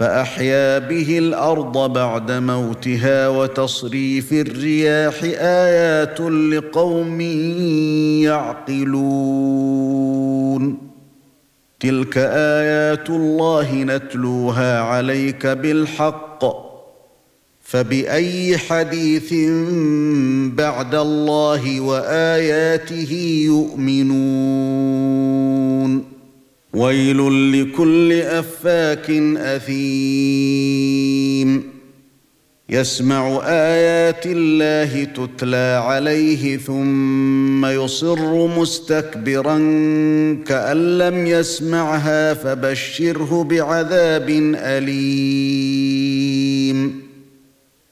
فأحيا به الأرض بعد موتها وتصريف الرياح آيات لقوم يعقلون. تلك آيات الله نتلوها عليك بالحق. فبأي حديث بعد الله وآياته يؤمنون. ويل لكل أفاك أثيم. يسمع آيات الله تتلى عليه ثم يصر مستكبرا كأن لم يسمعها فبشره بعذاب أليم.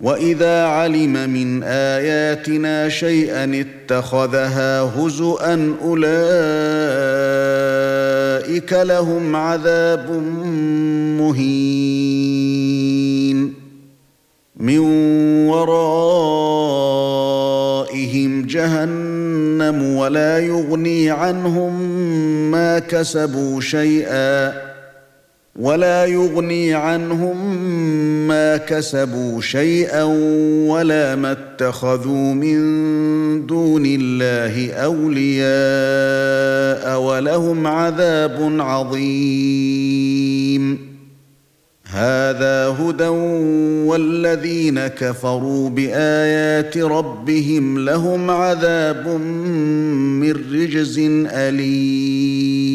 وإذا علم من آياتنا شيئا اتخذها هزءا أولئك لهم عذاب مهين. من ورائهم جهنم ولا يغني عنهم ما كسبوا شيئا ولا يغني عنهم ما كسبوا شيئا ولا ما اتخذوا من دون الله أولياء. ولهم عذاب عظيم. هذا هدى والذين كفروا بآيات ربهم لهم عذاب من رجز أليم.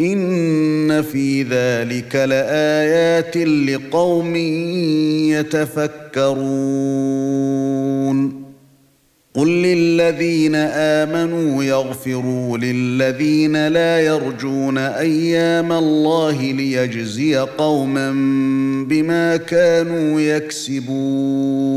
إن في ذلك لآيات لقوم يتفكرون. قل للذين آمنوا يغفروا للذين لا يرجون أيام الله ليجزي قوما بما كانوا يكسبون.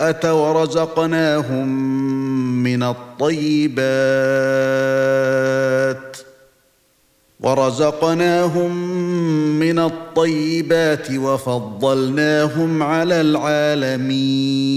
والنبوءه ورزقناهم من الطيبات. ورزقناهم من الطيبات وفضلناهم على العالمين.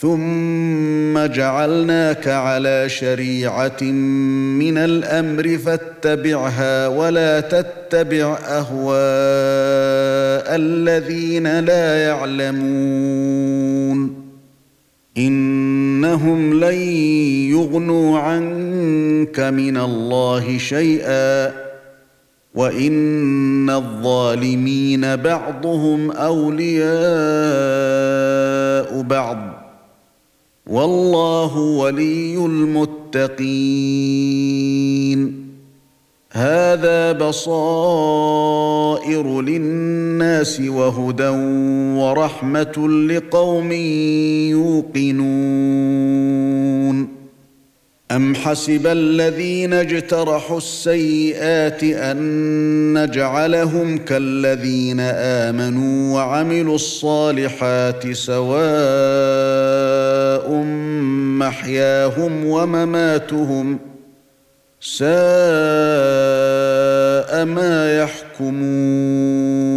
ثم جعلناك على شريعة من الأمر فاتبعها ولا تتبع أهواء الذين لا يعلمون. إنهم لن يغنوا عنك من الله شيئا. وإن الظالمين بعضهم أولياء بعض. والله ولي المتقين. هذا بصائر للناس وهدى ورحمة لقوم يوقنون. أم حسب الذين اجترحوا السيئات أن نجعلهم كالذين آمنوا وعملوا الصالحات سواء محياهم ومماتهم ساء ما يحكمون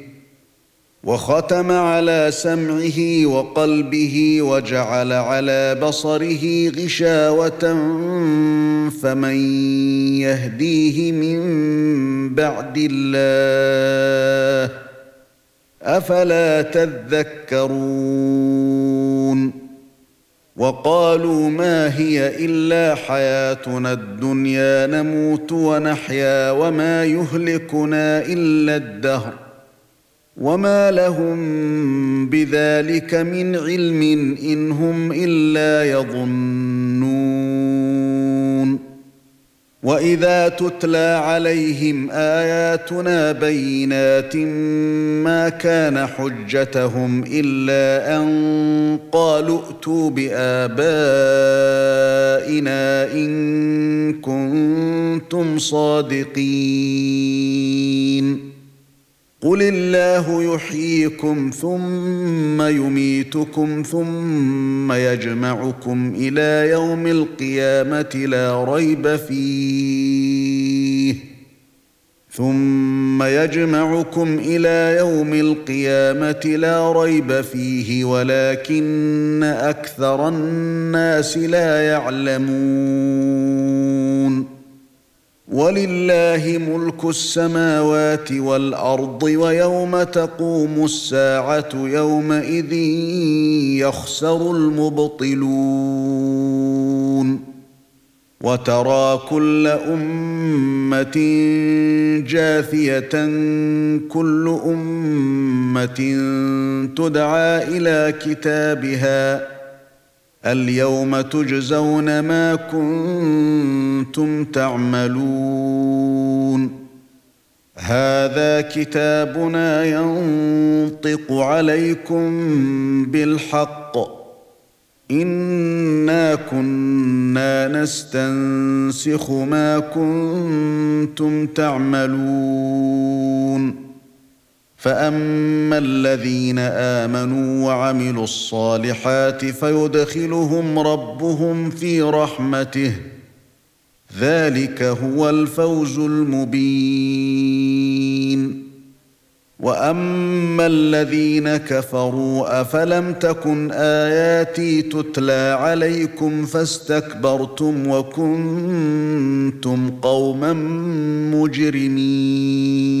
وختم على سمعه وقلبه وجعل على بصره غشاوة فمن يهديه من بعد الله أفلا تذكرون وقالوا ما هي إلا حياتنا الدنيا نموت ونحيا وما يهلكنا إلا الدهر وما لهم بذلك من علم ان هم الا يظنون واذا تتلى عليهم اياتنا بينات ما كان حجتهم الا ان قالوا ائتوا بابائنا ان كنتم صادقين قل الله يحييكم ثم يميتكم ثم يجمعكم إلى يوم القيامه لا ريب فيه ثم يجمعكم إلى يوم القيامه لا ريب فيه ولكن أكثر الناس لا يعلمون ولله ملك السماوات والأرض ويوم تقوم الساعة يومئذ يخسر المبطلون وترى كل أمة جاثية كل أمة تدعى إلى كتابها اليوم تجزون ما كنتم تعملون. هذا كتابنا ينطق عليكم بالحق. إنا كنا نستنسخ ما كنتم تعملون. فاما الذين امنوا وعملوا الصالحات فيدخلهم ربهم في رحمته ذلك هو الفوز المبين واما الذين كفروا افلم تكن اياتي تتلى عليكم فاستكبرتم وكنتم قوما مجرمين